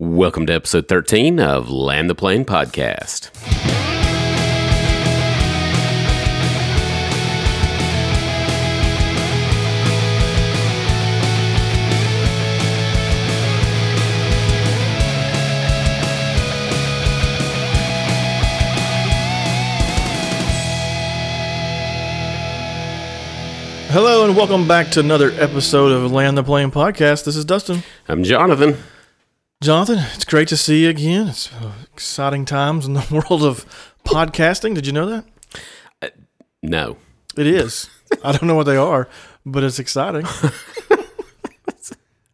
Welcome to episode 13 of Land the Plane podcast. Hello and welcome back to another episode of Land the Plane podcast. This is Dustin. I'm Jonathan. Jonathan, it's great to see you again. It's uh, exciting times in the world of podcasting. Did you know that? No. It is. I don't know what they are, but it's exciting.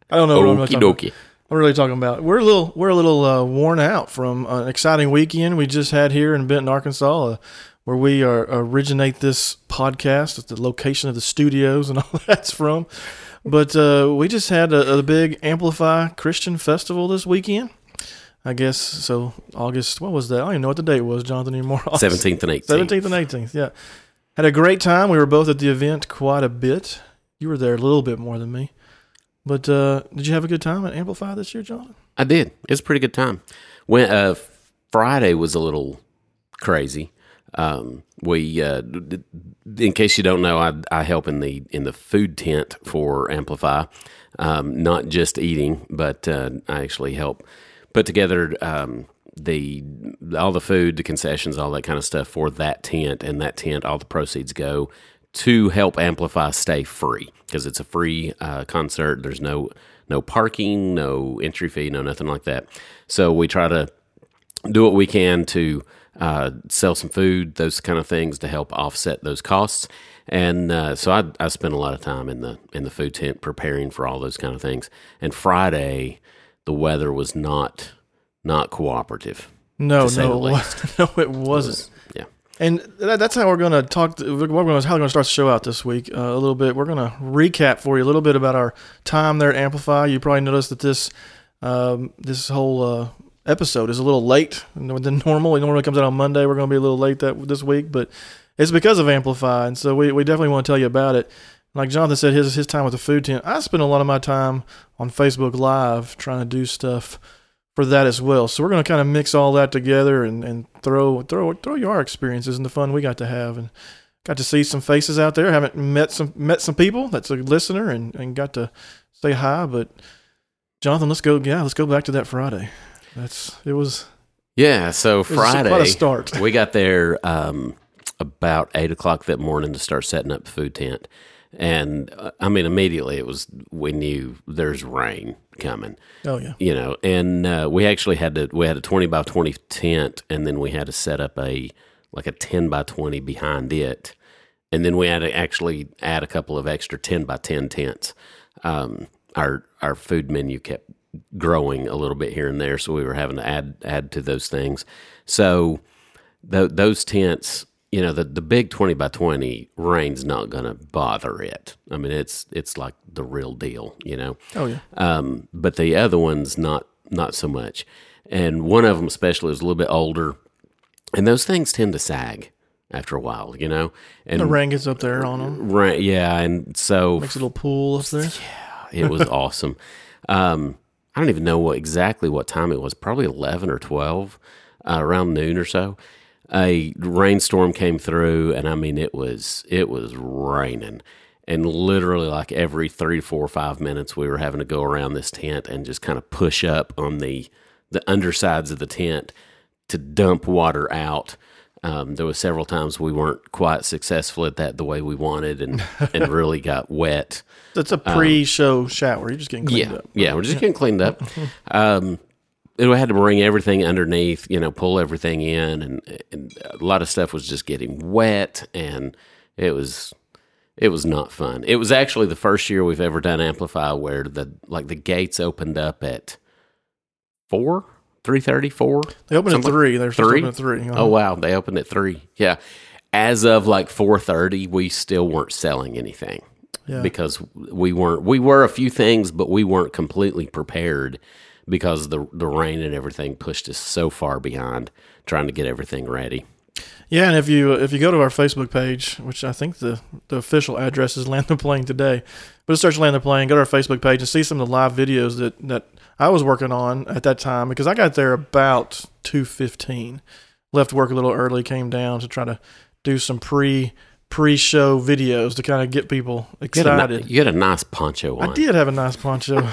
I don't know what I'm really talking about. I'm really talking about. We're a little we're a little uh, worn out from an exciting weekend we just had here in Benton, Arkansas, uh, where we are originate this podcast. It's the location of the studios and all that's from. But uh, we just had a, a big Amplify Christian Festival this weekend. I guess so. August. What was that? I don't even know what the date was, Jonathan anymore. 17th and 18th. Seventeenth and eighteenth. Yeah, had a great time. We were both at the event quite a bit. You were there a little bit more than me. But uh, did you have a good time at Amplify this year, Jonathan? I did. It's a pretty good time. When uh, Friday was a little crazy. Um, we, uh, in case you don't know, I, I help in the in the food tent for Amplify, um, not just eating, but uh, I actually help put together um, the all the food, the concessions, all that kind of stuff for that tent, and that tent, all the proceeds go to help Amplify stay free because it's a free uh, concert. There's no no parking, no entry fee, no nothing like that. So we try to do what we can to uh, sell some food, those kind of things to help offset those costs. And uh, so I, I spent a lot of time in the in the food tent preparing for all those kind of things. And Friday, the weather was not not cooperative. No, no, the it wa- no, it wasn't. Yeah. And that, that's how we're going to talk. We're going to how we're going to start the show out this week uh, a little bit. We're going to recap for you a little bit about our time there at Amplify. You probably noticed that this um, this whole uh, episode is a little late than normal. It normally comes out on Monday. We're going to be a little late that this week, but it's because of Amplify, and so we, we definitely want to tell you about it. Like Jonathan said, his his time with the food tent. I spend a lot of my time on Facebook Live trying to do stuff for that as well. So we're going to kind of mix all that together and, and throw throw throw you our experiences and the fun we got to have and got to see some faces out there. Haven't met some met some people that's a listener and, and got to say hi. But Jonathan, let's go. Yeah, let's go back to that Friday. That's it was, Yeah. So Friday, quite a start. we got there um, about eight o'clock that morning to start setting up the food tent. And uh, I mean, immediately it was, we knew there's rain coming, Oh yeah, you know, and uh, we actually had to, we had a 20 by 20 tent and then we had to set up a, like a 10 by 20 behind it. And then we had to actually add a couple of extra 10 by 10 tents. Um, our, our food menu kept growing a little bit here and there, so we were having to add add to those things. So th- those tents, you know, the the big twenty by twenty rain's not going to bother it. I mean, it's it's like the real deal, you know. oh yeah. Um, but the other ones not not so much. And one of them especially is a little bit older, and those things tend to sag after a while, you know. And The rain gets up there on them. ra- yeah, and so Makes a little pool up there. Yeah, it was awesome. Um, I don't even know what exactly what time it was. Probably eleven or twelve, uh, around noon or so. A rainstorm came through, and I mean it was it was raining, and literally like every three, four, five minutes, we were having to go around this tent and just kind of push up on the the undersides of the tent to dump water out. Um, there was several times we weren't quite successful at that the way we wanted, and and really got wet. That's a pre-show shower. You're just getting cleaned Yeah, up. yeah, we're just getting cleaned up. Um, we had to bring everything underneath, you know, pull everything in, and, and a lot of stuff was just getting wet, and it was it was not fun. It was actually the first year we've ever done Amplify where the like the gates opened up at four, three thirty, four. They opened at three. They're Three? at three. Oh wow, they opened at three. Yeah, as of like four thirty, we still weren't selling anything Yeah. because we weren't. We were a few things, but we weren't completely prepared because the the rain and everything pushed us so far behind trying to get everything ready. Yeah, and if you if you go to our Facebook page, which I think the the official address is Land the Plane today, but search Land the Plane, go to our Facebook page and see some of the live videos that that I was working on at that time because I got there about two fifteen, left work a little early, came down to try to do some pre pre show videos to kind of get people You had, a, excited. you had a nice poncho on. I did have a nice poncho.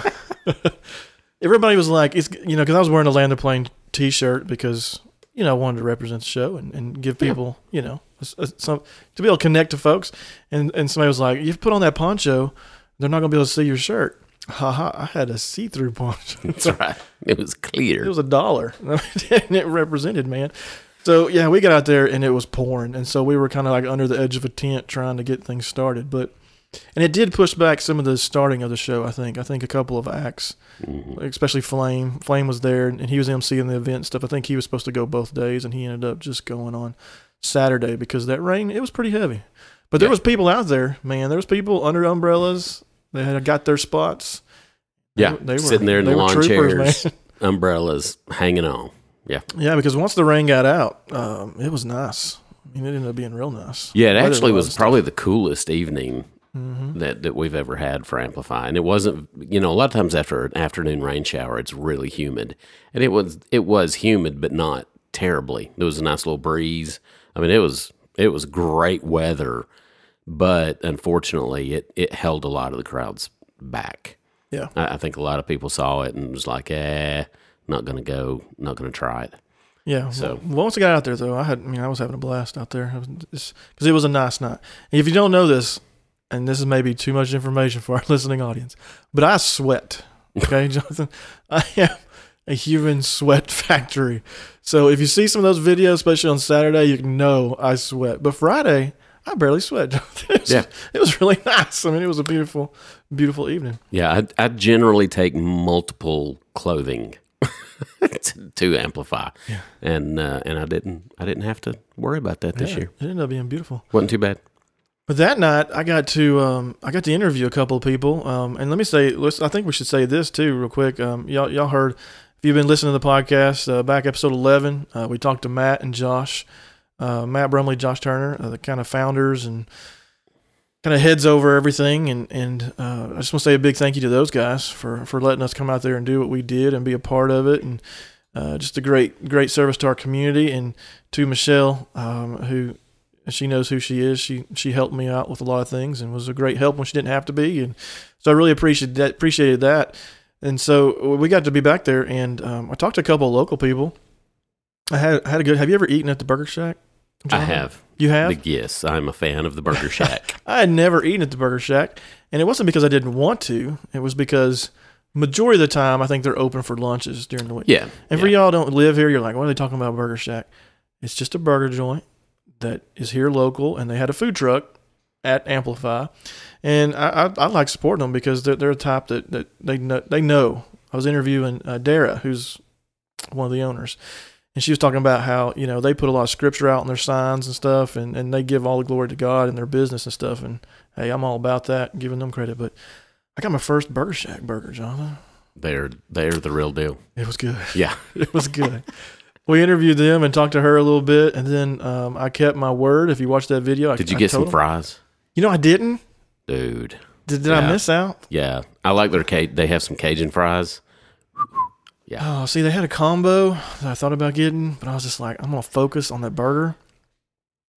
Everybody was like, "It's you know," because I was wearing a Land of Plane T-shirt because you know I wanted to represent the show and, and give people you know some to be able to connect to folks. And and somebody was like, "You put on that poncho, they're not going to be able to see your shirt." Haha! I had a see-through poncho. That's right. It was clear. It was a dollar, and it represented man. So yeah, we got out there and it was pouring, and so we were kind of like under the edge of a tent trying to get things started. But and it did push back some of the starting of the show. I think. I think a couple of acts, Mhm. especially Flame. Flame was there, and he was emceeing the event stuff. I think he was supposed to go both days, and he ended up just going on Saturday because that rain. It was pretty heavy, but there Yeah. was people out there. Man, there was people under umbrellas. They had got their spots. Yeah, they were sitting there in the lawn troopers, chairs. Umbrellas hanging on. Yeah. Yeah, because once the rain got out, um, it was nice. I mean, it ended up being real nice. Yeah, it Weather actually was was. probably the coolest evening Mm-hmm. that, that we've ever had for Amplify. And it wasn't, you know, a lot of times after an afternoon rain shower, it's really humid. And it was it was humid, but not terribly. There was a nice little breeze. I mean, it was it was great weather, but unfortunately, it it held a lot of the crowds back. Yeah. I, I think a lot of people saw it and was like, "Eh, not going to go, not going to try it." Yeah. So- So once I got out there, though, I had. I mean, I was having a blast out there because it was a nice night. And if you don't know this, and this is maybe too much information for our listening audience, but I sweat. Okay, Jonathan, I am a human sweat factory. So if you see some of those videos, especially on Saturday, you can know I sweat. But Friday, I barely sweat. It was, Yeah. it was really nice. I mean, it was a beautiful, beautiful evening. Yeah, I, I generally take multiple clothing to, to amplify, Yeah. and uh, and I didn't I didn't have to worry about that this Yeah, year. it ended up being beautiful. wasn't too bad. But that night, I got to um, I got to interview a couple of people, um, and let me say, let's, I think we should say this too, real quick. Um, y'all, y'all heard if you've been listening to the podcast, uh, back episode eleven, uh, we talked to Matt and Josh, uh, Matt Brumley, Josh Turner, uh, the kind of founders and kind of heads over everything. And and uh, I just want to say a big thank you to those guys for for letting us come out there and do what we did and be a part of it, and uh, just a great great service to our community and to Michelle, um, who she knows who she is. She she helped me out with a lot of things and was a great help when she didn't have to be, and so I really appreciated that. Appreciated that. And so we got to be back there, and um, I talked to a couple of local people. I had I had a good. Have you ever eaten at the Burger Shack? I have. You have? The, yes, I'm a fan of the Burger Shack. I had never eaten at the Burger Shack, and it wasn't because I didn't want to. It was because majority of the time I think they're open for lunches during the week. yeah, And for yeah. y'all don't live here, you're like, what are they talking about Burger Shack? It's just a burger joint that is here local, and they had a food truck at Amplify, and I, I, I like supporting them because they're they're a type that, that they know they know. I was interviewing uh, Dara, who's one of the owners, and she was talking about how you know they put a lot of scripture out on their signs and stuff, and, and they give all the glory to God in their business and stuff. And hey, I'm all about that, giving them credit. But I got my first Burger Shack burger, Jonathan. they're they're the real deal. It was good. Yeah, It was good. we interviewed them and talked to her a little bit, and then um, I kept my word. If you watched that video, I, did you I get told some them- fries, You know, I didn't. dude? Did, did I miss out? Yeah, I like their They have some Cajun fries. Oh, see, they had a combo that I thought about getting, but I was just like, I'm gonna focus on that burger,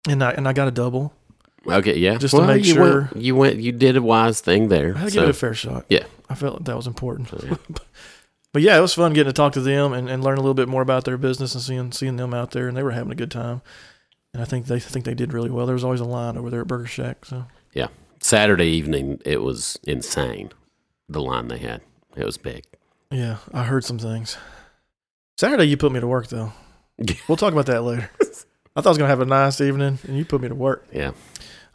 and I and I got a double. Okay, yeah, Just to make you sure- went, you went. You did a wise thing there. I had to so- give it a fair shot. Yeah. I felt like that was important. Oh, so, yeah. But yeah, it was fun getting to talk to them and, and learn a little bit more about their business and seeing seeing them out there, and they were having a good time. And I think they I think they did really well. There was always a line over there at Burger Shack, so yeah, Saturday evening, it was insane. The line they had, it was big. Yeah, I heard some things. Saturday, you put me to work though. We'll talk about that later. I thought I was gonna have a nice evening, and you put me to work. Yeah.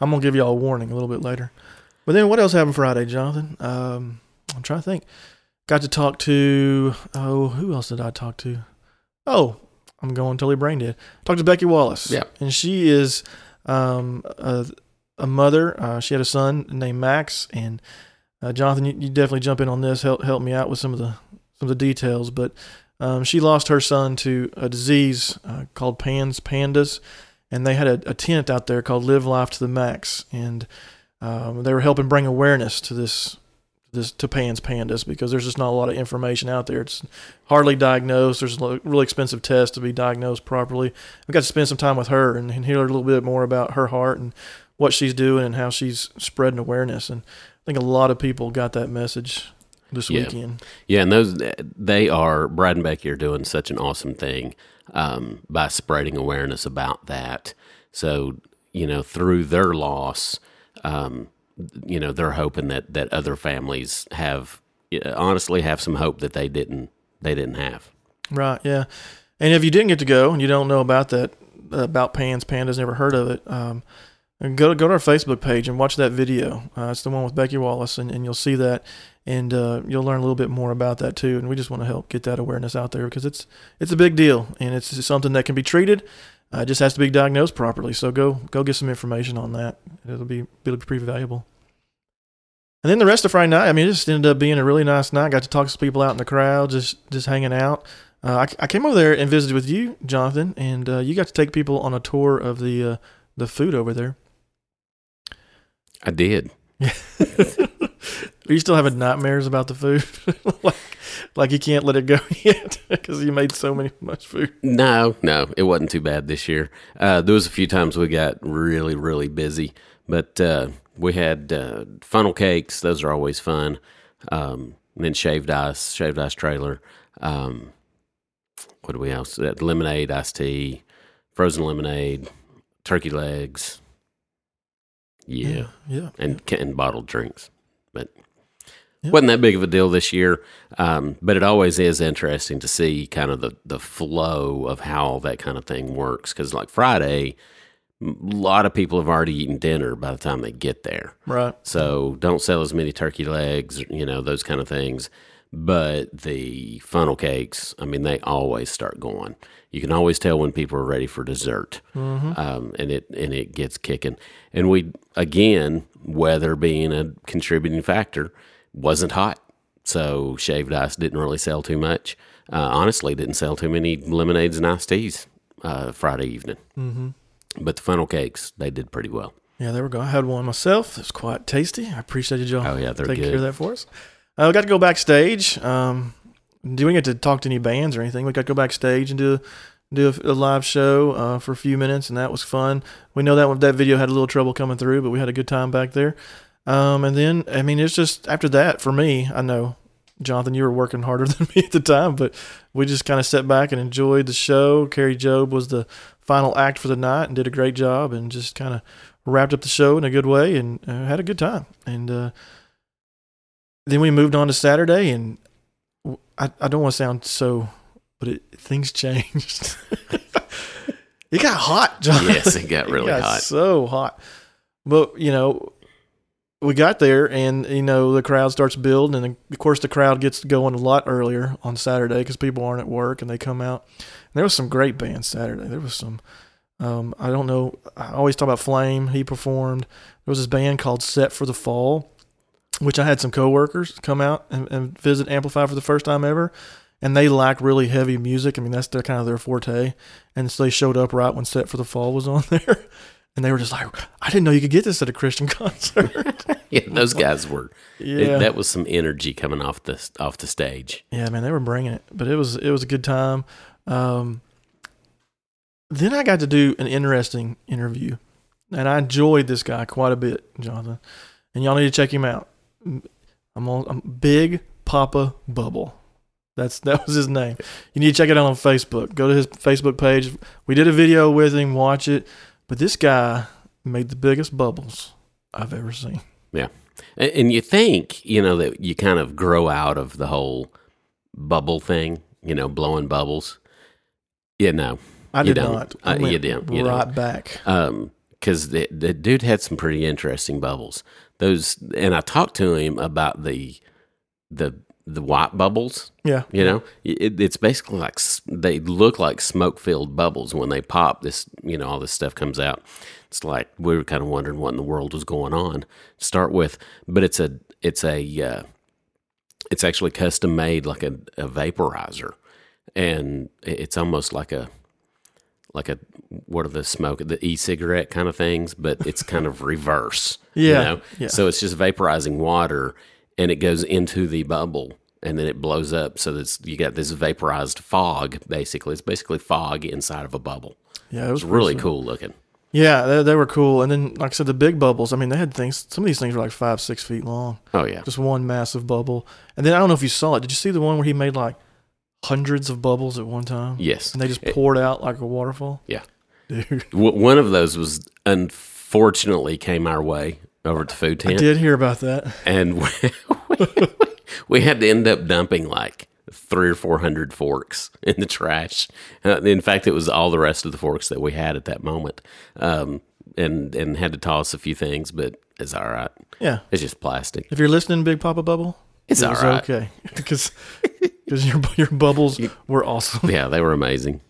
I'm gonna give y'all a warning a little bit later. But then, what else happened Friday, Jonathan? Um, I'm trying to think. Got to talk to oh, who else did I talk to? Oh, I'm going totally brain dead. Talked to Becky Wallace. Yeah. and she is um a, a mother. Uh, she had a son named Max, and uh, Jonathan, you, you definitely jump in on this. Help help me out with some of the some of the details. But um, she lost her son to a disease uh, called PANS PANDAS, and they had a, a tent out there called Live Life to the Max, and um, they were helping bring awareness to this this to PANS PANDAS because there's just not a lot of information out there. It's hardly diagnosed. There's a really expensive test to be diagnosed properly. We got to spend some time with her and, and hear a little bit more about her heart and what she's doing and how she's spreading awareness. And I think a lot of people got that message this Yeah. weekend. Yeah, and those they are Brad and Becky are doing such an awesome thing um, by spreading awareness about that. So you know, through their loss, um, you know, they're hoping that that other families have honestly have some hope that they didn't they didn't have. Right. Yeah. And if you didn't get to go and you don't know about that about PANS PANDAS, never heard of it, um, and go to go to our Facebook page and watch that video. Uh, it's the one with Becky Wallace, and, and you'll see that, and uh, you'll learn a little bit more about that too. And we just want to help get that awareness out there because it's it's a big deal, and it's something that can be treated. Uh, it just has to be diagnosed properly. So go go get some information on that. It'll be it'll be pretty valuable. And then the rest of Friday night, I mean, it just ended up being a really nice night. Got to talk to some people out in the crowd, just just hanging out. Uh, I, I came over there and visited with you, Jonathan, and uh, you got to take people on a tour of the uh, the food over there. I did. Are you still having nightmares about the food? like, like you can't let it go yet because you made so many much food. No, no, it wasn't too bad this year. Uh, there was a few times we got really, really busy, but uh, we had uh, funnel cakes. Those are always fun. Um, and then shaved ice, shaved ice trailer. Um, what do we else? Uh, lemonade, iced tea, frozen lemonade, turkey legs. Yeah, yeah. and and bottled drinks, but Yeah. wasn't that big of a deal this year. Um, but it always is interesting to see kind of the the flow of how that kind of thing works. Because like Friday, a lot of people have already eaten dinner by the time they get there. Right. So don't sell as many turkey legs, you know, those kind of things. But the funnel cakes, I mean, they always start going. You can always tell when people are ready for dessert, um, and it and it gets kicking. And we again, weather being a contributing factor, wasn't hot, so shaved ice didn't really sell too much. Uh, honestly, didn't sell too many lemonades and iced teas uh, Friday evening. Mm-hmm. But the funnel cakes, they did pretty well. Yeah, there we go. I had one myself. It's quite tasty. I appreciated y'all Oh, yeah, they're taking good. care of that for us. Uh, we got to go backstage. Um, do we get to talk to any bands or anything? We got to go backstage and do do a, a live show uh, for a few minutes, and that was fun. We know that that video had a little trouble coming through, but we had a good time back there. Um, and then, I mean, it's just after that for me. I know, Jonathan, you were working harder than me at the time, but we just kind of sat back and enjoyed the show. Kari Jobe was the final act for the night and did a great job, and just kind of wrapped up the show in a good way and uh, had a good time. And uh, then we moved on to Saturday, and I don't want to sound so, but it, things changed. it got hot, John. Yes, it got really got hot. so hot. But you know, we got there, and you know the crowd starts building, and of course the crowd gets going a lot earlier on Saturday because people aren't at work and they come out. And there was some great bands Saturday. There was some. Um, I don't know. I always talk about Flame. He performed. There was this band called Set for the Fall, which I had some coworkers come out and, and visit Amplify for the first time ever, and they like really heavy music. I mean, that's their kind of their forte, and so they showed up right when Set for the Fall was on there, and they were just like, "I didn't know you could get this at a Christian concert." Yeah, those guys were. yeah, It, that was some energy coming off the off the stage. Yeah, man, they were bringing it, but it was it was a good time. Um, then I got to do an interesting interview, and I enjoyed this guy quite a bit, Jonathan. And y'all need to check him out. I'm on I'm Big Papa Bubble. That's that was his name. You need to check it out on Facebook. Go to his Facebook page. We did a video with him. Watch it. But this guy made the biggest bubbles I've ever seen. Yeah. and you think you know that you kind of grow out of the whole bubble thing, you know, blowing bubbles. Yeah, no, I You did don't. not. Uh, I went you don't. You right don't. back. um, because the the dude had some pretty interesting bubbles. Those, and I talked to him about the the the white bubbles. Yeah. You know, it, it's basically like they look like smoke filled bubbles when they pop. This, you know, all this stuff comes out. It's like we were kind of wondering what in the world was going on. To start with, but it's a it's a uh, it's actually custom made like a, a vaporizer, and it's almost like a like a what are the smoke the e-cigarette kind of things, but it's kind of reverse. Yeah, yeah. So it's just vaporizing water, and it goes into the bubble, and then it blows up. So that's you got this vaporized fog. Basically, it's basically fog inside of a bubble. Yeah, it was It's really cool looking. Yeah, they, they were cool. And then, like I said, the big bubbles. I mean, they had things. Some of these things were like five, six feet long. Oh yeah, Just one massive bubble. And then I don't know if you saw it. Did you see the one where he made like hundreds of bubbles at one time? yes. And they just It- poured out like a waterfall. yeah. Dude, one of those was unfortunately came our way over at the food I did hear about that. and we, we had to end up dumping like three or four hundred forks in the trash. Uh, in fact, it was all the rest of the forks that we had at that moment, um, and and had to toss a few things, but it's all right. Yeah. It's just plastic. If you're listening, Big Papa Bubble, It's it all right. okay because because your your bubbles were awesome. Yeah, they were amazing.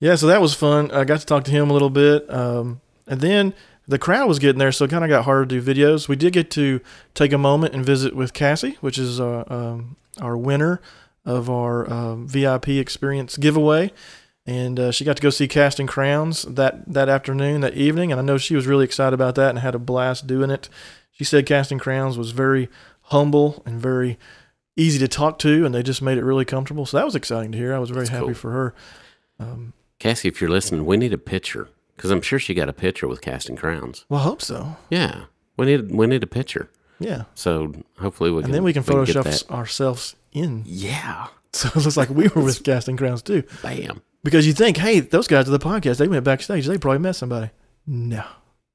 Yeah, so that was fun. I got to talk to him a little bit, um, and then the crowd was getting there, so it kind of got harder to do videos. We did get to take a moment and visit with Cassie, which is uh, um, our winner of our um, VIP experience giveaway, and uh, she got to go see Casting Crowns that that afternoon, that evening, and I know she was really excited about that and had a blast doing it. She said Casting Crowns was very humble and very easy to talk to, and they just made it really comfortable. So that was exciting to hear. I was very That's happy cool. for her. Um, Cassie, if you're listening, we need a picture because I'm sure she got a picture with casting crowns. well, I hope so. Yeah, we need we need a picture. Yeah. So hopefully we can. And then we can Photoshop ourselves in. Yeah, So it looks like we were with Casting Crowns too. bam. Because you think, hey, those guys at the podcast, they went backstage. They probably met somebody. No,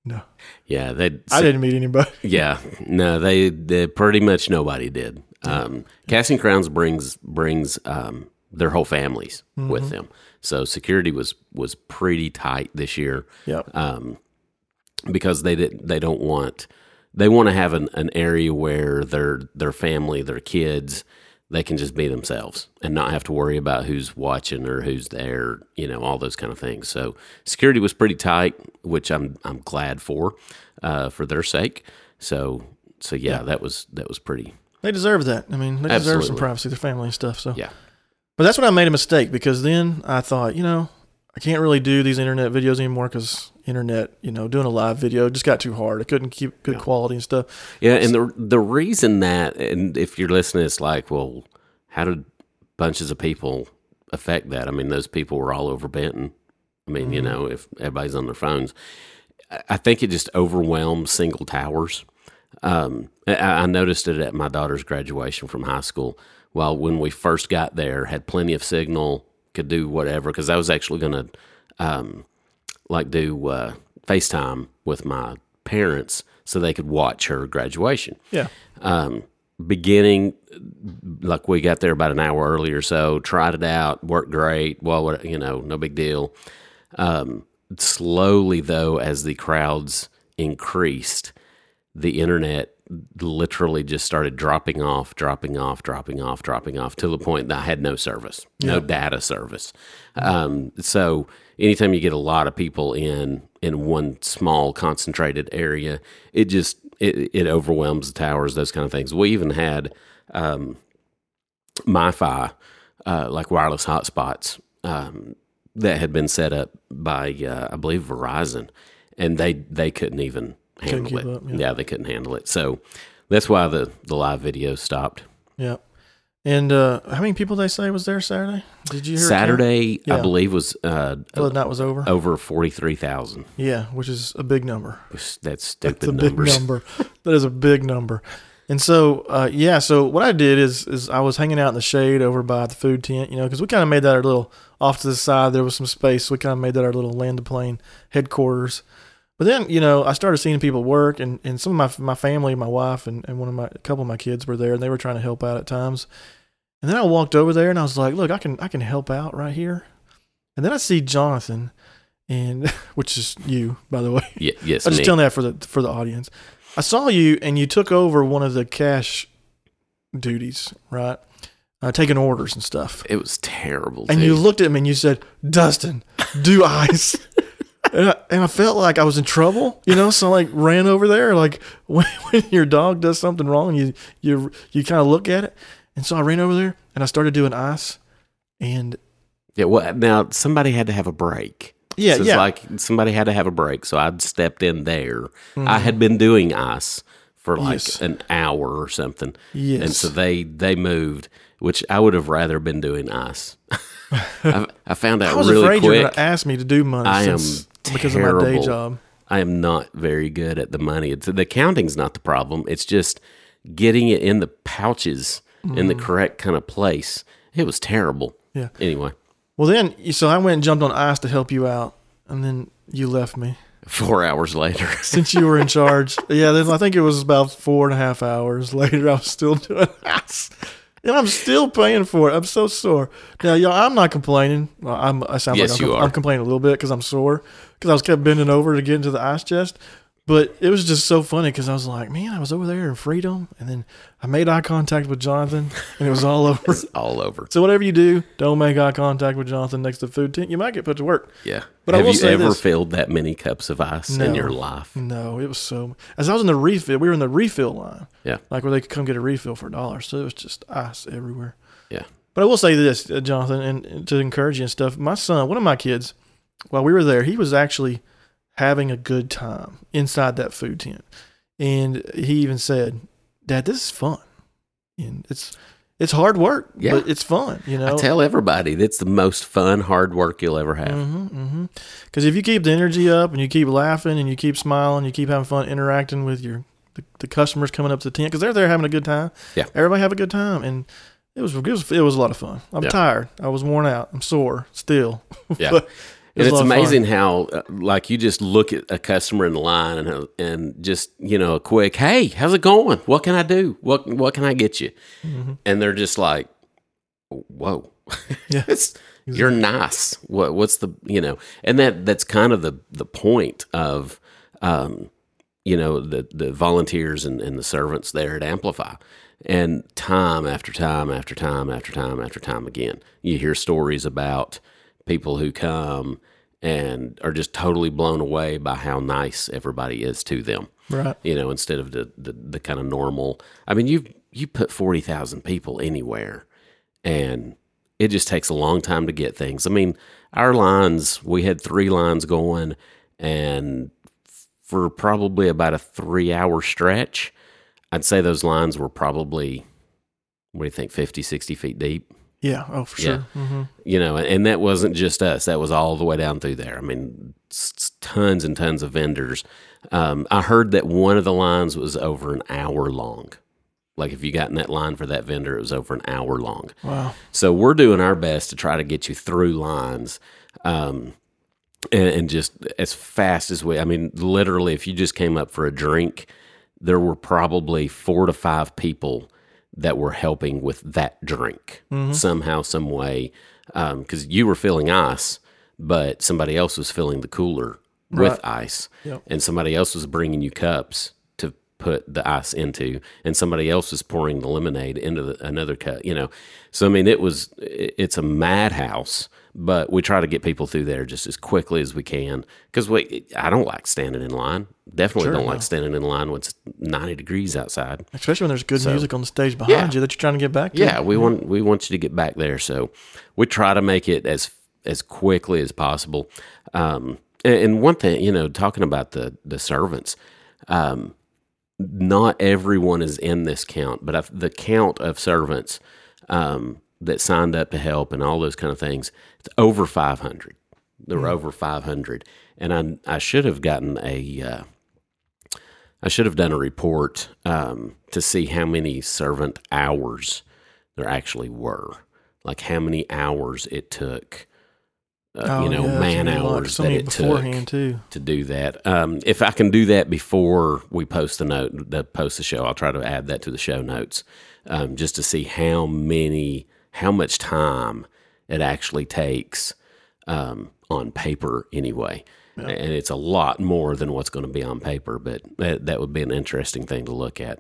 no. Yeah, they. I didn't meet anybody. Yeah, no, they, they pretty much nobody did. Um, Casting Crowns brings brings um, their whole families Mm-hmm. with them, so security was was pretty tight this year Yep. um, because they didn't they don't want they want to have an, an area where their their family their kids they can just be themselves and not have to worry about who's watching or who's there you know all those kind of things so security was pretty tight which i'm i'm glad for uh, for their sake so so yeah, that was that was pretty They deserve that. I mean, they deserve some privacy, their family and stuff. So, yeah but that's when I made a mistake because then I thought, you know, I can't really do these internet videos anymore because internet, you know, doing a live video just got too hard. I couldn't keep good quality and stuff. Yeah, and the the reason that, and if you're listening, it's like, well, how did bunches of people affect that? I mean, those people were all over Benton. I mean, you know, if everybody's on their phones, I- I think it just overwhelms single towers. Um, I, I noticed it at my daughter's graduation from high school. While when we first got there, had plenty of signal, could do whatever. Because I was actually going to, um, like, do uh, FaceTime with my parents so they could watch her graduation Yeah. um, beginning like we got there about an hour early or so tried it out worked great well what you know no big deal um, slowly though as the crowds increased the internet literally just started dropping off dropping off dropping off dropping off to the point that i had no service no data service. Um, so anytime you get a lot of people in in one small concentrated area it just it, it overwhelms the towers those kind of things. We even had um, MiFi, uh, like wireless hotspots um, that had been set up by, uh, I believe, Verizon, and they they couldn't even handle it. up, yeah. yeah. they couldn't handle it. So that's why the the live video stopped. Yeah. And uh, how many people they say was there Saturday? Did you hear? Saturday, Yeah. I believe, was uh, night was over. over forty three thousand. Yeah, which is a big number. That's stupid That's a numbers. big number. that is a big number. And so, uh, yeah. So what I did is, is I was hanging out in the shade over by the food tent, you know, because we kind of made that our little off to the side. There was some space. So we kind of made that our little land to plane headquarters. But then, you know, I started seeing people work, and, and some of my my family, my wife, and, and one of my a couple of my kids were there, and they were trying to help out at times. And then I walked over there, and I was like, "Look, I can I can help out right here." And then I see Jonathan, and which is you, by the way. Yeah, yes, I'm just me. telling that for the for the audience. I saw you and you took over one of the cash duties, right? Uh, taking orders and stuff. it was terrible. And too. you looked at me and you said, "Dustin, do ice." And, I, and I felt like I was in trouble, you know. So I like ran over there, like when, when your dog does something wrong, you you you kind of look at it. And so I ran over there and I started doing ice, and yeah. Well, now somebody had to have a break. Yeah, So it's yeah. like somebody had to have a break, so I stepped in there. Mm-hmm. I had been doing ice for like Yes. an hour or something, Yes. and so they they moved, which I would have rather been doing ice. I, I found out I was really afraid you were quick. going to ask me to do money I am because of my day job. I am not very good at the money. It's, the counting's not the problem. It's just getting it in the pouches in the correct kind of place. It was terrible. Mm. Yeah. Anyway, Well, then, so I went and jumped on ice to help you out, and then you left me four hours later. since you were in charge. yeah, then I think it was about four and a half hours later. I was still doing ice, and I'm still paying for it. I'm so sore. Now, y'all, I'm not complaining. I'm, I sound Yes, like I'm, you are. I'm complaining a little bit because I'm sore because I was kept bending over to get into the ice chest. But it was just so funny because I was like, man, I was over there in freedom, and then I made eye contact with Jonathan, and it was all over. It's all over. So whatever you do, don't make eye contact with Jonathan next to the food tent. You might get put to work. Yeah. But I Have will you ever this. filled that many cups of ice in your life? No, it was so. As I was in the refill, we were in the refill line, Yeah. like where they could come get a refill for a dollar. So it was just ice everywhere. Yeah. But I will say this, uh, Jonathan, and, and to encourage you and stuff. My son, one of my kids, while we were there, he was actually having a good time inside that food tent, and he even said, "Dad, this is fun, and it's it's hard work, Yeah. but it's fun." You know, I tell everybody that's the most fun, hard work you'll ever have. Mm-hmm, Because if you keep the energy up and you keep laughing and you keep smiling, you keep having fun interacting with your the, the customers coming up to the tent because they're there having a good time. Yeah. everybody have a good time, and it was it was, it was a lot of fun. I'm Yeah. tired. I was worn out. I'm sore still. Yeah. But it And it's amazing how, uh, like, you just look at a customer in the line and and just you know a quick, hey, how's it going? What can I do? What what can I get you? Mm-hmm. And they're just like, whoa, Yeah. it's, you're nice. What what's the you know? And that that's kind of the the point of, um, you know, the the volunteers and, and the servants there at Amplify. And time after time after time after time after time again, you hear stories about people who come and are just totally blown away by how nice everybody is to them. Right. You know, instead of the the, the kind of normal. I mean, you you put forty thousand people anywhere, and it just takes a long time to get things. I mean, our lines we had three lines going, and for probably about a three hour stretch, I'd say those lines were probably what do you think 50 60 feet deep Yeah. Oh, for Yeah. sure. hmm you know, and that wasn't just us. That was all the way down through there. I mean, tons and tons of vendors. Um, I heard that one of the lines was over an hour long. Like if you got in that line for that vendor, it was over an hour long. Wow. So we're doing our best to try to get you through lines, um, and, and just as fast as we. I mean, literally, if you just came up for a drink, there were probably four to five people that were helping with that drink mm-hmm. somehow, some way, um, because you were filling ice, but somebody else was filling the cooler with ice, Yep. and somebody else was bringing you cups to put the ice into, and somebody else was pouring the lemonade into the, another cup. You know, so I mean, it was it- it's a madhouse, but we try to get people through there just as quickly as we can because we I don't like standing in line. Definitely Sure, don't no. like standing in line when it's ninety degrees outside. Especially when there's good So- music on the stage behind Yeah. you that you're trying to get back to. Yeah, we want we want you to get back there, so we try to make it as as quickly as possible. Um, and, and one thing, you know, talking about the the servants, um, not everyone is in this count, but I've, the count of servants um, that signed up to help and all those kind of things, it's over five hundred. There were over five hundred, and I I should have gotten a. Uh, I should have done a report um, to see how many servant hours there actually were, like how many hours it took, uh, Oh, you know, yeah, man like- hours that it beforehand took too. to do that. Um, if I can do that before we post the note, the post the show, I'll try to add that to the show notes, um, just to see how many, how much time it actually takes um, on paper anyway. And it's a lot more than what's going to be on paper, but that, that would be an interesting thing to look at.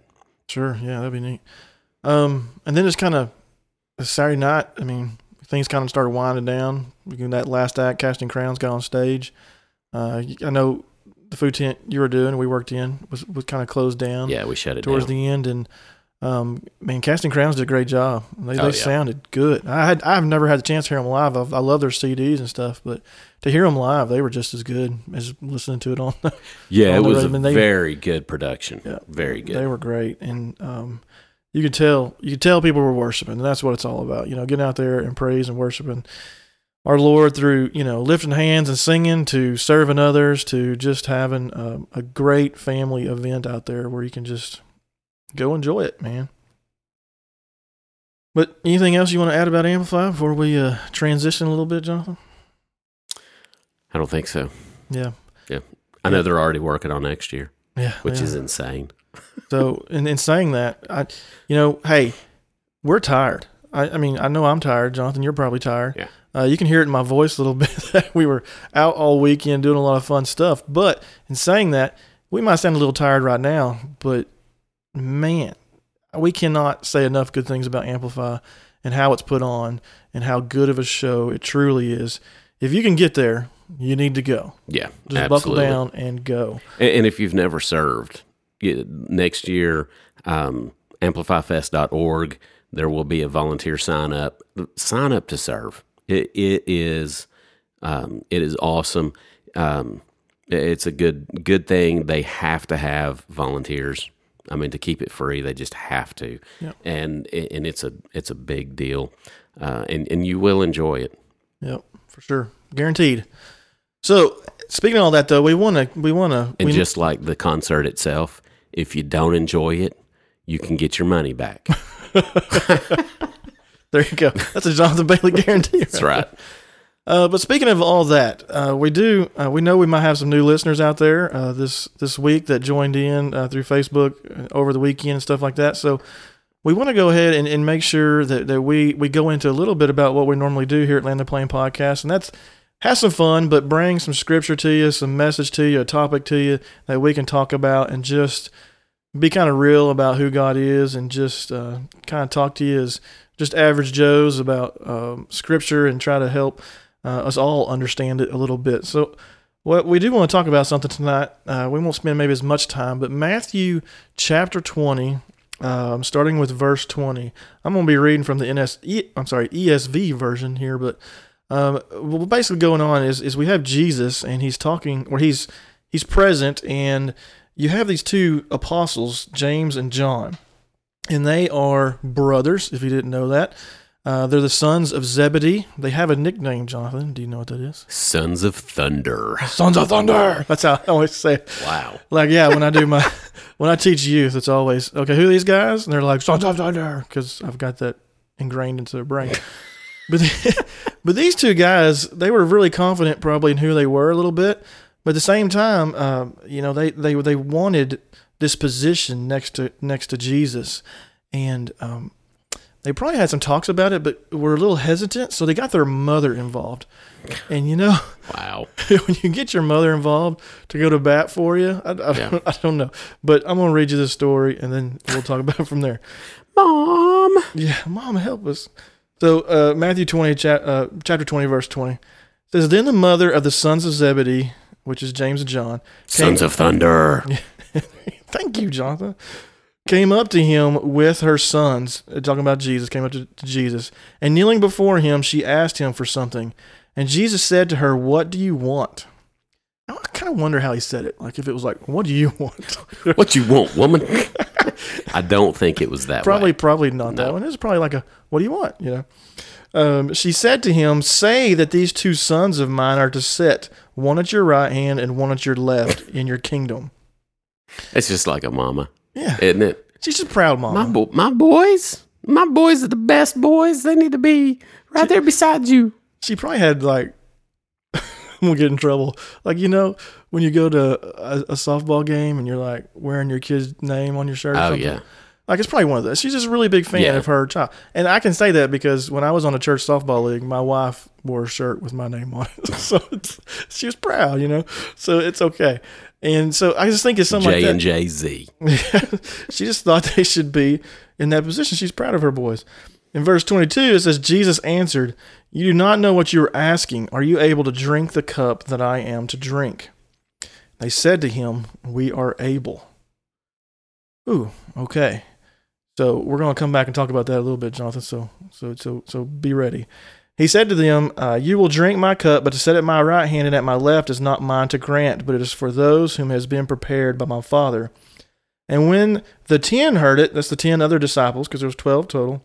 Sure, yeah, that'd be neat. Um, and then it's kind of Saturday night. I mean, things kind of started winding down. That last act, Casting Crowns, got on stage. Uh, I know the food tent you were doing, we worked in, was was kind of closed down Yeah, we shut it towards down. the end, and Um, man, Casting Crowns did a great job. They, Oh, they yeah. sounded good. I had I've never had the chance to hear them live. I've, I love their CDs and stuff, but to hear them live, they were just as good as listening to it on. Yeah, on it the was a they- very good production. Yeah. Very good. They were great, and um, you could tell you could tell people were worshiping. And that's what it's all about. You know, getting out there and praise and worshiping our Lord through you know lifting hands and singing to serving others to just having um, a great family event out there where you can just go enjoy it, man. But anything else you want to add about Amplify before we uh, transition a little bit, Jonathan? I don't think so. Yeah, Yeah. I know they're already working on next year, yeah. which yeah. is insane. So, in, in saying that, I, you know, hey, we're tired. I, I mean, I know I'm tired, Jonathan. You're probably tired. Yeah. Uh, you can hear it in my voice a little bit that we were out all weekend doing a lot of fun stuff. But in saying that, we might sound a little tired right now, but man, we cannot say enough good things about Amplify and how it's put on and how good of a show it truly is. If you can get there, you need to go. Yeah, Just absolutely. buckle down and go. And, and if you've never served, you- next year, um, amplifyfest.org, there will be a volunteer sign up. Sign up to serve. It, it is, um, it is awesome. Um, it's a good good thing. They have to have volunteers. I mean, to keep it free, they just have to, Yep. and and it's a it's a big deal, uh, and and you will enjoy it. Yep, for sure, guaranteed. So, speaking of all that, though, we want to we want to And we, just like the concert itself, if you don't enjoy it, you can get your money back. there you go. That's a Jonathan Bailey guarantee. That's right. Uh, but speaking of all that, uh, we do uh, we know we might have some new listeners out there uh, this this week that joined in uh, through Facebook uh, over the weekend and stuff like that. So we want to go ahead and, and make sure that, that we we go into a little bit about what we normally do here at Land the Plane Podcast, and that's have some fun, but bring some scripture to you, some message to you, a topic to you that we can talk about, and just be kind of real about who God is, and just kind of talk to you as just average Joes about um, scripture and try to help uh, us all understand it a little bit. So, what we do want to talk about something tonight. Uh, we won't spend maybe as much time, but Matthew chapter 20, um, starting with verse 20. I'm going to be reading from the NS, I'm sorry, ESV version here, but um, what basically going on is is we have Jesus and he's talking, or he's he's present, and you have these two apostles, James and John, and they are brothers. If you didn't know that. Uh, they're the sons of Zebedee. They have a nickname, Jonathan. Do you know what that is? Sons of Thunder. Sons of Thunder. That's how I always say it. Wow. Like, yeah, when I do my, when I teach youth, it's always, okay, who are these guys? And they're like, Sons of Thunder, because I've got that ingrained into their brain. But, but these two guys, they were really confident probably in who they were a little bit. But at the same time, um, you know, they, they, they wanted this position next to, next to Jesus. And, um, they probably had some talks about it, but were a little hesitant. So they got their mother involved. And you know, Wow. when you get your mother involved to go to bat for you, I, I, Yeah. don't, I don't know. But I'm going to read you this story and then we'll talk about it from there. Mom. Yeah, mom, help us. So uh, Matthew 20, cha- uh, chapter 20, verse 20 says, Then the mother of the sons of Zebedee, which is James and John, Sons of Thunder. thank you, Jonathan, came up to him with her sons, uh, talking about Jesus, came up to, to Jesus, and kneeling before him, she asked him for something. And Jesus said to her, What do you want? I kind of wonder how he said it. Like if it was like, What do you want? What you want, woman? I don't think it was that probably, way. probably not that one. It was probably like a, What do you want? You know. Um, she said to him, Say that these two sons of mine are to sit, one at your right hand and one at your left in your kingdom. It's just like a mama, Yeah. isn't it? She's just proud mama. My bo- my boys, my boys are the best boys. They need to be right there beside you. she probably had like we'll get in trouble like you know when you go to a, a softball game and you're like wearing your kid's name on your shirt or Oh something. yeah, like it's probably one of those she's just a really big fan Yeah. of her child and i can say that because when i was on a church softball league my wife wore a shirt with my name on it so it's, she was proud you know so it's okay and so i just think it's something like J that and J Z. she just thought they should be in that position. She's proud of her boys. In verse 22, it says, Jesus answered, You do not know what you are asking. Are you able to drink the cup that I am to drink? They said to him, We are able. Ooh, okay. So we're going to come back and talk about that a little bit, Jonathan. So so so so be ready. He said to them, uh, "You will drink my cup, but to sit at my right hand and at my left is not mine to grant, but it is for those whom has been prepared by my Father." And when the ten heard it, that's the ten other disciples, because there was twelve total,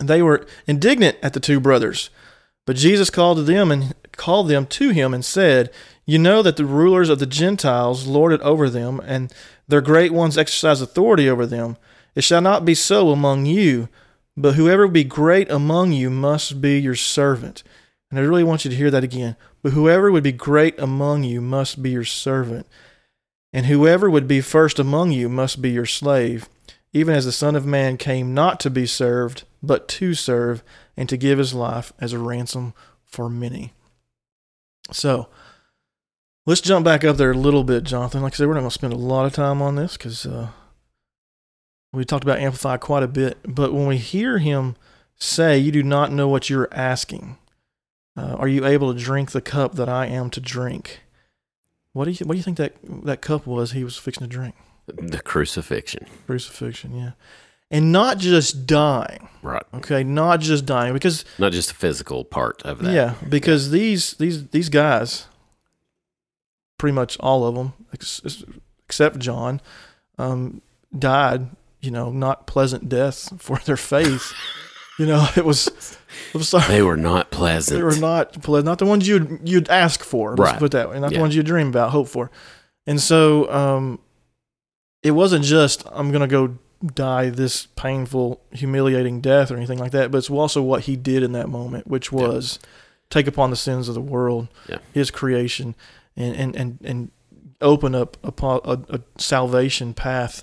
they were indignant at the two brothers. But Jesus called to them and called them to him and said, You know that the rulers of the Gentiles lord it over them, and their great ones exercise authority over them. It shall not be so among you, but whoever would be great among you must be your servant. And I really want you to hear that again. But whoever would be great among you must be your servant. And whoever would be first among you must be your slave, even as the Son of Man came not to be served, but to serve, and to give his life as a ransom for many. So, let's jump back up there a little bit, Jonathan. Like I said, we're not going to spend a lot of time on this because uh, we talked about Amplify quite a bit. But when we hear him say, You do not know what you're asking, uh, are you able to drink the cup that I am to drink? What do you what do you think that that cup was he was fixing to drink? The crucifixion. Crucifixion, yeah. And not just dying. Right. Okay, not just dying because Not just the physical part of that. yeah, because these these these guys pretty much all of them ex- except John um died, you know, not pleasant deaths for their faith. you know, it was I'm sorry. They were not pleasant. They were not ple- not the ones you'd you'd ask for. Let's Right. put that way. Not the ones you dream about, hope for. And so um, it wasn't just I'm gonna go die this painful, humiliating death or anything like that, but it's also what he did in that moment, which Yeah. was take upon the sins of the world, Yeah. his creation, and and and, and open up a, a, a salvation path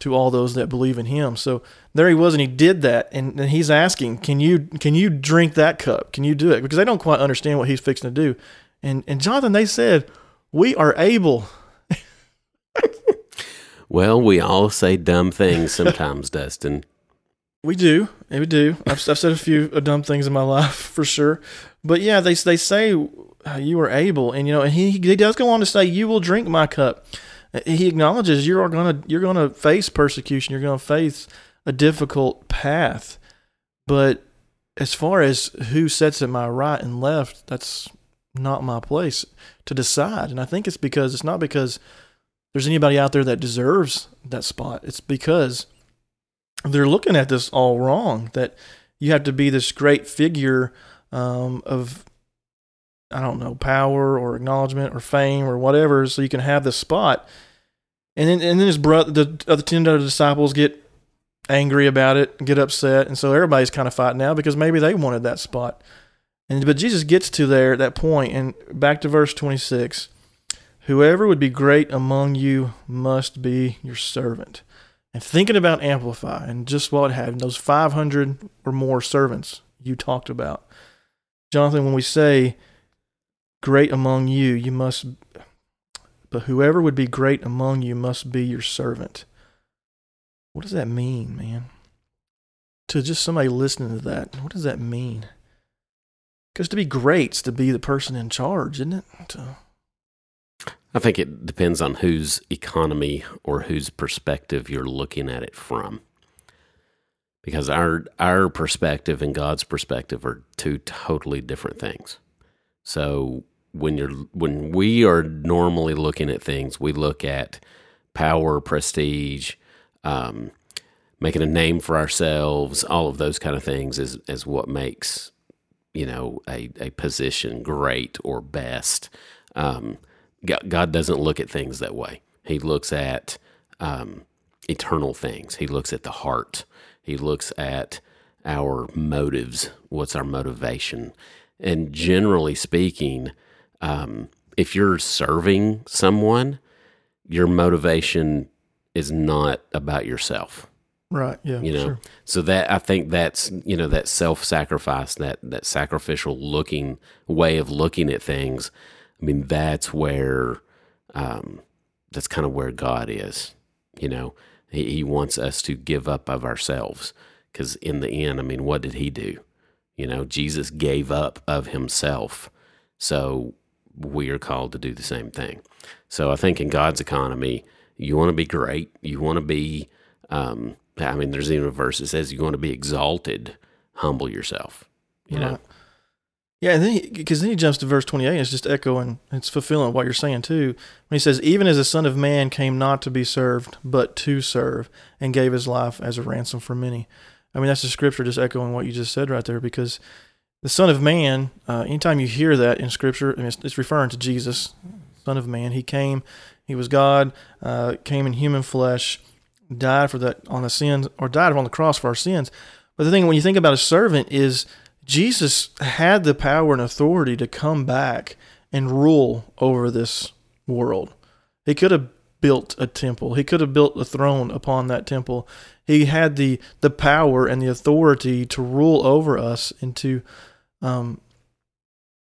to all those that believe in him. So there he was, and he did that, and, and he's asking, "Can you can you drink that cup? Can you do it?" Because they don't quite understand what he's fixing to do. And and Jonathan, they said, "We are able." Well, we all say dumb things sometimes, Dustin. We do, and we do. I've, I've said a few dumb things in my life for sure, but yeah, they they say you are able, and you know, and he he does go on to say, "You will drink my cup." He acknowledges you are gonna you're gonna face persecution, you're gonna face a difficult path, but as far as who sits at my right and left, that's not my place to decide, and I think it's because it's not because there's anybody out there that deserves that spot. It's because they're looking at this all wrong. That you have to be this great figure um, of, I don't know, power or acknowledgement or fame or whatever, so you can have this spot. And then, and then his brother, the other ten other disciples get angry about it, get upset, and so everybody's kind of fighting now because maybe they wanted that spot. And but Jesus gets to there that point, and back to verse twenty six. Whoever would be great among you must be your servant and thinking about Amplify and just what it had, those 500 or more servants you talked about. Jonathan, when we say great among you, you must, but whoever would be great among you must be your servant. What does that mean, man? To just somebody listening to that, what does that mean? Because to be great's to be the person in charge, isn't it? To, I think it depends on whose economy or whose perspective you're looking at it from. Because our our perspective and God's perspective are two totally different things. So when you're when we are normally looking at things, we look at power, prestige, um, making a name for ourselves, all of those kind of things is is what makes you know a, a position great or best. Um, God, doesn't look at things that way. He looks at um, eternal things. He looks at the heart. He looks at our motives. What's our motivation? And generally speaking, um, if you're serving someone, your motivation is not about yourself. Right, yeah, you know? sure. so that i think that's you know that self-sacrifice that that sacrificial looking way of looking at things i mean that's where um that's kind of where god is you know? He, he wants us to give up of ourselves because in the end i mean what did he do you know jesus gave up of himself so we are called to do the same thing so i think in god's economy you want to be great you want to be um, I mean, there's even a verse that says, "You want to be exalted, humble yourself." You know, Yeah, and then because then he jumps to verse twenty eight. and It's just echoing. It's fulfilling what you're saying too. When he says, "Even as the Son of Man came not to be served, but to serve, and gave his life as a ransom for many." I mean, that's the scripture just echoing what you just said right there. Because the Son of Man, uh, anytime you hear that in scripture, I mean, it's, it's referring to Jesus, Son of Man. He came. He was God. Uh, came in human flesh, died for that on the sins, or died on the cross for our sins. But the thing when you think about a servant is Jesus had the power and authority to come back and rule over this world. He could have built a temple. He could have built a throne upon that temple. He had the the power and the authority to rule over us and to um,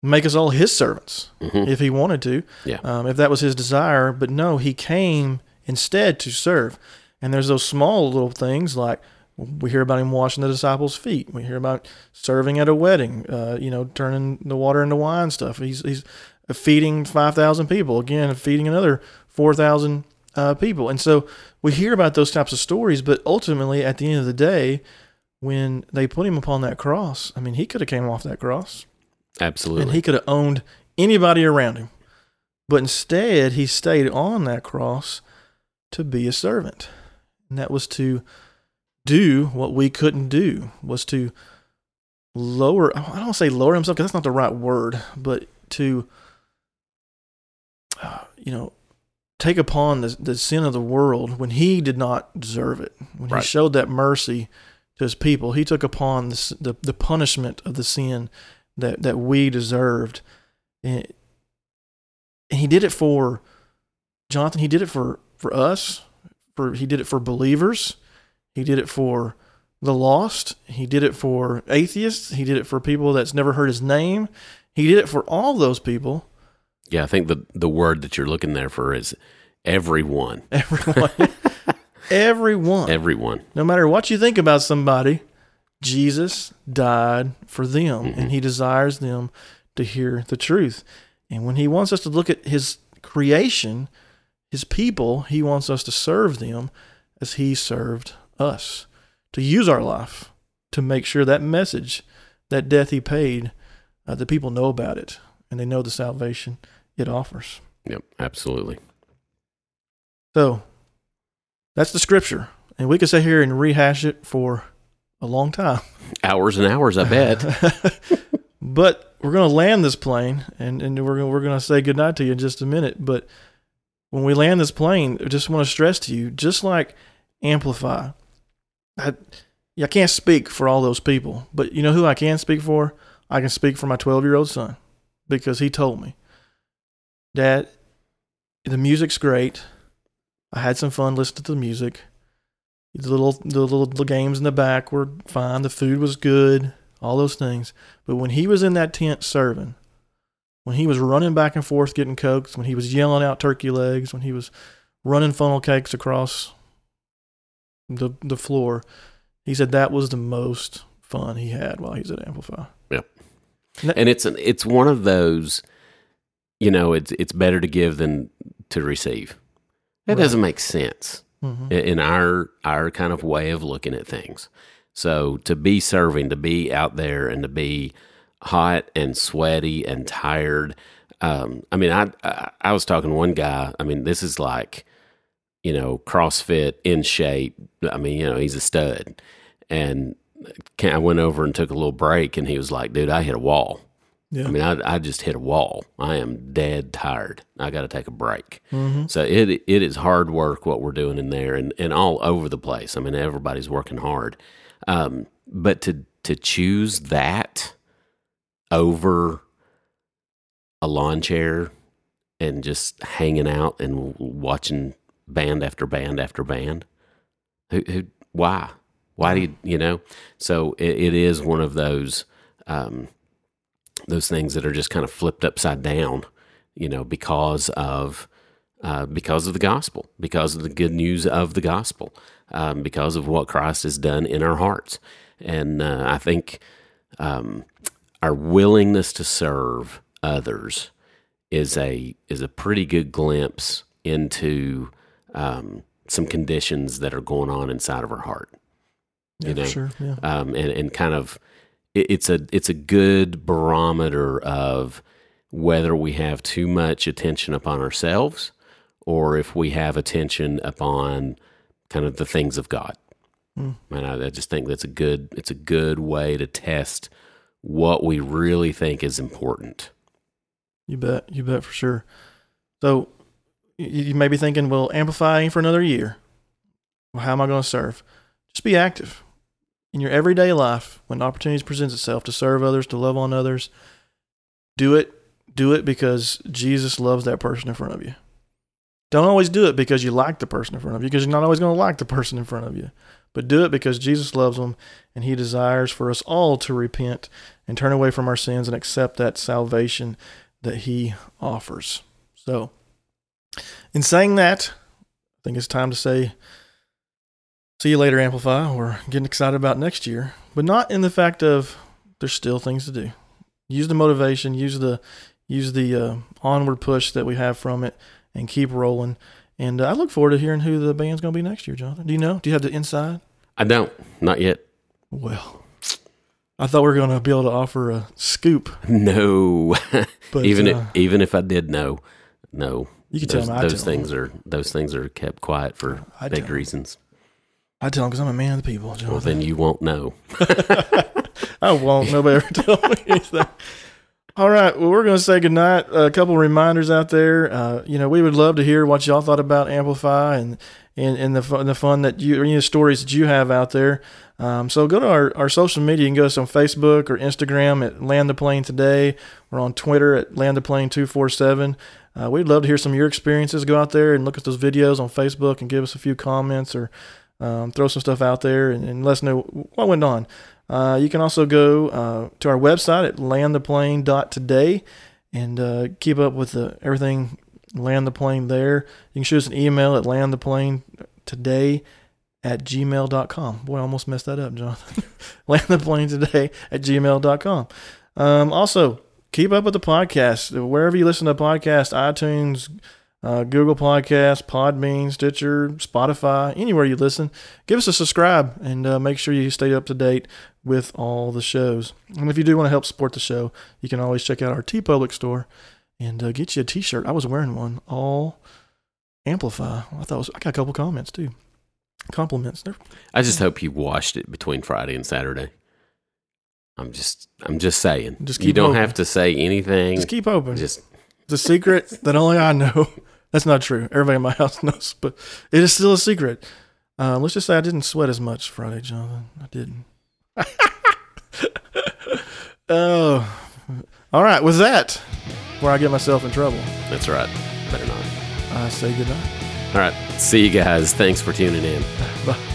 make us all his servants Mhm. if he wanted to. Yeah. Um, if that was his desire. But no, he came instead to serve. And there's those small little things like we hear about him washing the disciples' feet. We hear about serving at a wedding, uh, you know, turning the water into wine stuff. He's, he's feeding 5,000 people, again, feeding another 4,000 uh, people. And so we hear about those types of stories, but ultimately, at the end of the day, when they put him upon that cross, I mean, he could have came off that cross absolutely. and he could have owned anybody around him. But instead, he stayed on that cross to be a servant. And that was to do what we couldn't do, was to lower, I don't say lower himself because that's not the right word, but to, uh, you know, take upon the, the sin of the world when he did not deserve it. When Right. he showed that mercy to his people, he took upon the, the, the punishment of the sin that that we deserved. And, and he did it for Jonathan. He did it for for us. For he did it for believers. He did it for the lost. He did it for atheists. He did it for people that's never heard his name. He did it for all those people. Yeah, I think the the word that you're looking there for is everyone. Everyone. everyone. Everyone. no matter what you think about somebody, Jesus died for them Mhm. and he desires them to hear the truth. And when he wants us to look at his creation, his people, he wants us to serve them as he served us, to use our life to make sure that message, that death he paid, uh, the people know about it and they know the salvation it offers. Yep, absolutely. So that's the scripture. And we could sit here and rehash it for a long time. Hours and hours, I bet. but we're going to land this plane and, and we're going we're going to say goodnight to you in just a minute. But when we land this plane, I just want to stress to you, just like Amplify, I, I can't speak for all those people, but you know who I can speak for? I can speak for my 12 year old son because he told me, Dad, the music's great. I had some fun listening to the music. The little, the little the games in the back were fine. The food was good. All those things. But when he was in that tent serving, when he was running back and forth getting cokes, when he was yelling out turkey legs, when he was running funnel cakes across the the floor, he said that was the most fun he had while he was at Amplify. Yep. And it's an, it's one of those you know it's it's better to give than to receive. That Right. doesn't make sense hmm in our our kind of way of looking at things. So to be serving to be out there and to be hot and sweaty and tired um, i mean I, I i was talking to one guy i mean this is like you know crossfit in shape. I mean you know he's a stud. And I went over and took a little break, and he was like, "Dude, I hit a wall. Yeah. I mean, I, I just hit a wall. I am dead tired. I got to take a break. hmm So it it is hard work what we're doing in there, and, and all over the place. I mean, everybody's working hard, um, but to to choose that over a lawn chair and just hanging out and watching band after band after band, who, who why why do you you know? So it, it is one of those. Um, those things that are just kind of flipped upside down, you know, because of uh, because of the gospel, because of the good news of the gospel, um, because of what Christ has done in our hearts, and uh, I think um, our willingness to serve others is a is a pretty good glimpse into um, some conditions that are going on inside of our heart. Yeah, you for know, sure. Yeah. um, and and kind of it, it's a it's a good barometer of whether we have too much attention upon ourselves or if we have attention upon kind of the things of God. Mm. And I, I just think that's a good it's a good way to test what we really think is important. You bet. You bet for sure. So you, you may be thinking, well, amplifying for another year. Well, how am I going to serve? Just be active in your everyday life when opportunities presents itself to serve others, to love on others. Do it. Do it because Jesus loves that person in front of you. Don't always do it because you like the person in front of you, because you're not always going to like the person in front of you. But do it because Jesus loves them and he desires for us all to repent and turn away from our sins and accept that salvation that he offers. So, in saying that, I think it's time to say, see you later, Amplify. We're getting excited about next year, but not in the fact of there's still things to do. Use the motivation, use the use the uh, onward push that we have from it, and keep rolling. And uh, I look forward to hearing who the band's going to be next year, Jonathan. Do you know? Do you have the inside? I don't, not yet. Well, I thought we were going to be able to offer a scoop, No, but even uh, if, even if I did know, no, you can tell those, them. Those tell things are those things are kept quiet for I big tell reasons. I tell them because I'm a man of the people. Well, then you won't know. I won't. Nobody ever tell me anything. All right. Well, we're going to say goodnight. A couple reminders out there. Uh, you know, we would love to hear what y'all thought about Amplify and and, and the fun, the fun that you, or any of the stories that you have out there. Um, so go to our, our social media. You can go to us on Facebook or Instagram at Land the Plane Today. We're on Twitter at Land the Plane 247. Uh, we'd love to hear some of your experiences. Go out there and look at those videos on Facebook and give us a few comments or um, throw some stuff out there and, and let us know what went on. Uh, you can also go uh, to our website at landtheplane.today and uh, keep up with the, everything land the plane there. You can shoot us an email at landtheplane at gmail.com. Boy, I almost messed that up, Jonathan. landtheplane at gmail.com. Um, also, keep up with the podcast. Wherever you listen to podcasts, iTunes, uh, Google Podcasts, Podbean, Stitcher, Spotify, anywhere you listen, give us a subscribe and uh, make sure you stay up to date with all the shows. And if you do want to help support the show, you can always check out our TeePublic store and uh, get you a T-shirt. I was wearing one. All amplify. I thought it was, I got a couple comments too. Compliments. They're, I just hope you washed it between Friday and Saturday. I'm just I'm just saying. Just you don't hoping. have to say anything. just keep open. Just the secret that only I know. That's not true. Everybody in my house knows, but it is still a secret. Um, let's just say I didn't sweat as much Friday, Jonathan. I didn't. oh, all right. With that, where I get myself in trouble, that's right. Better not. I say goodnight. All right. See you guys. Thanks for tuning in.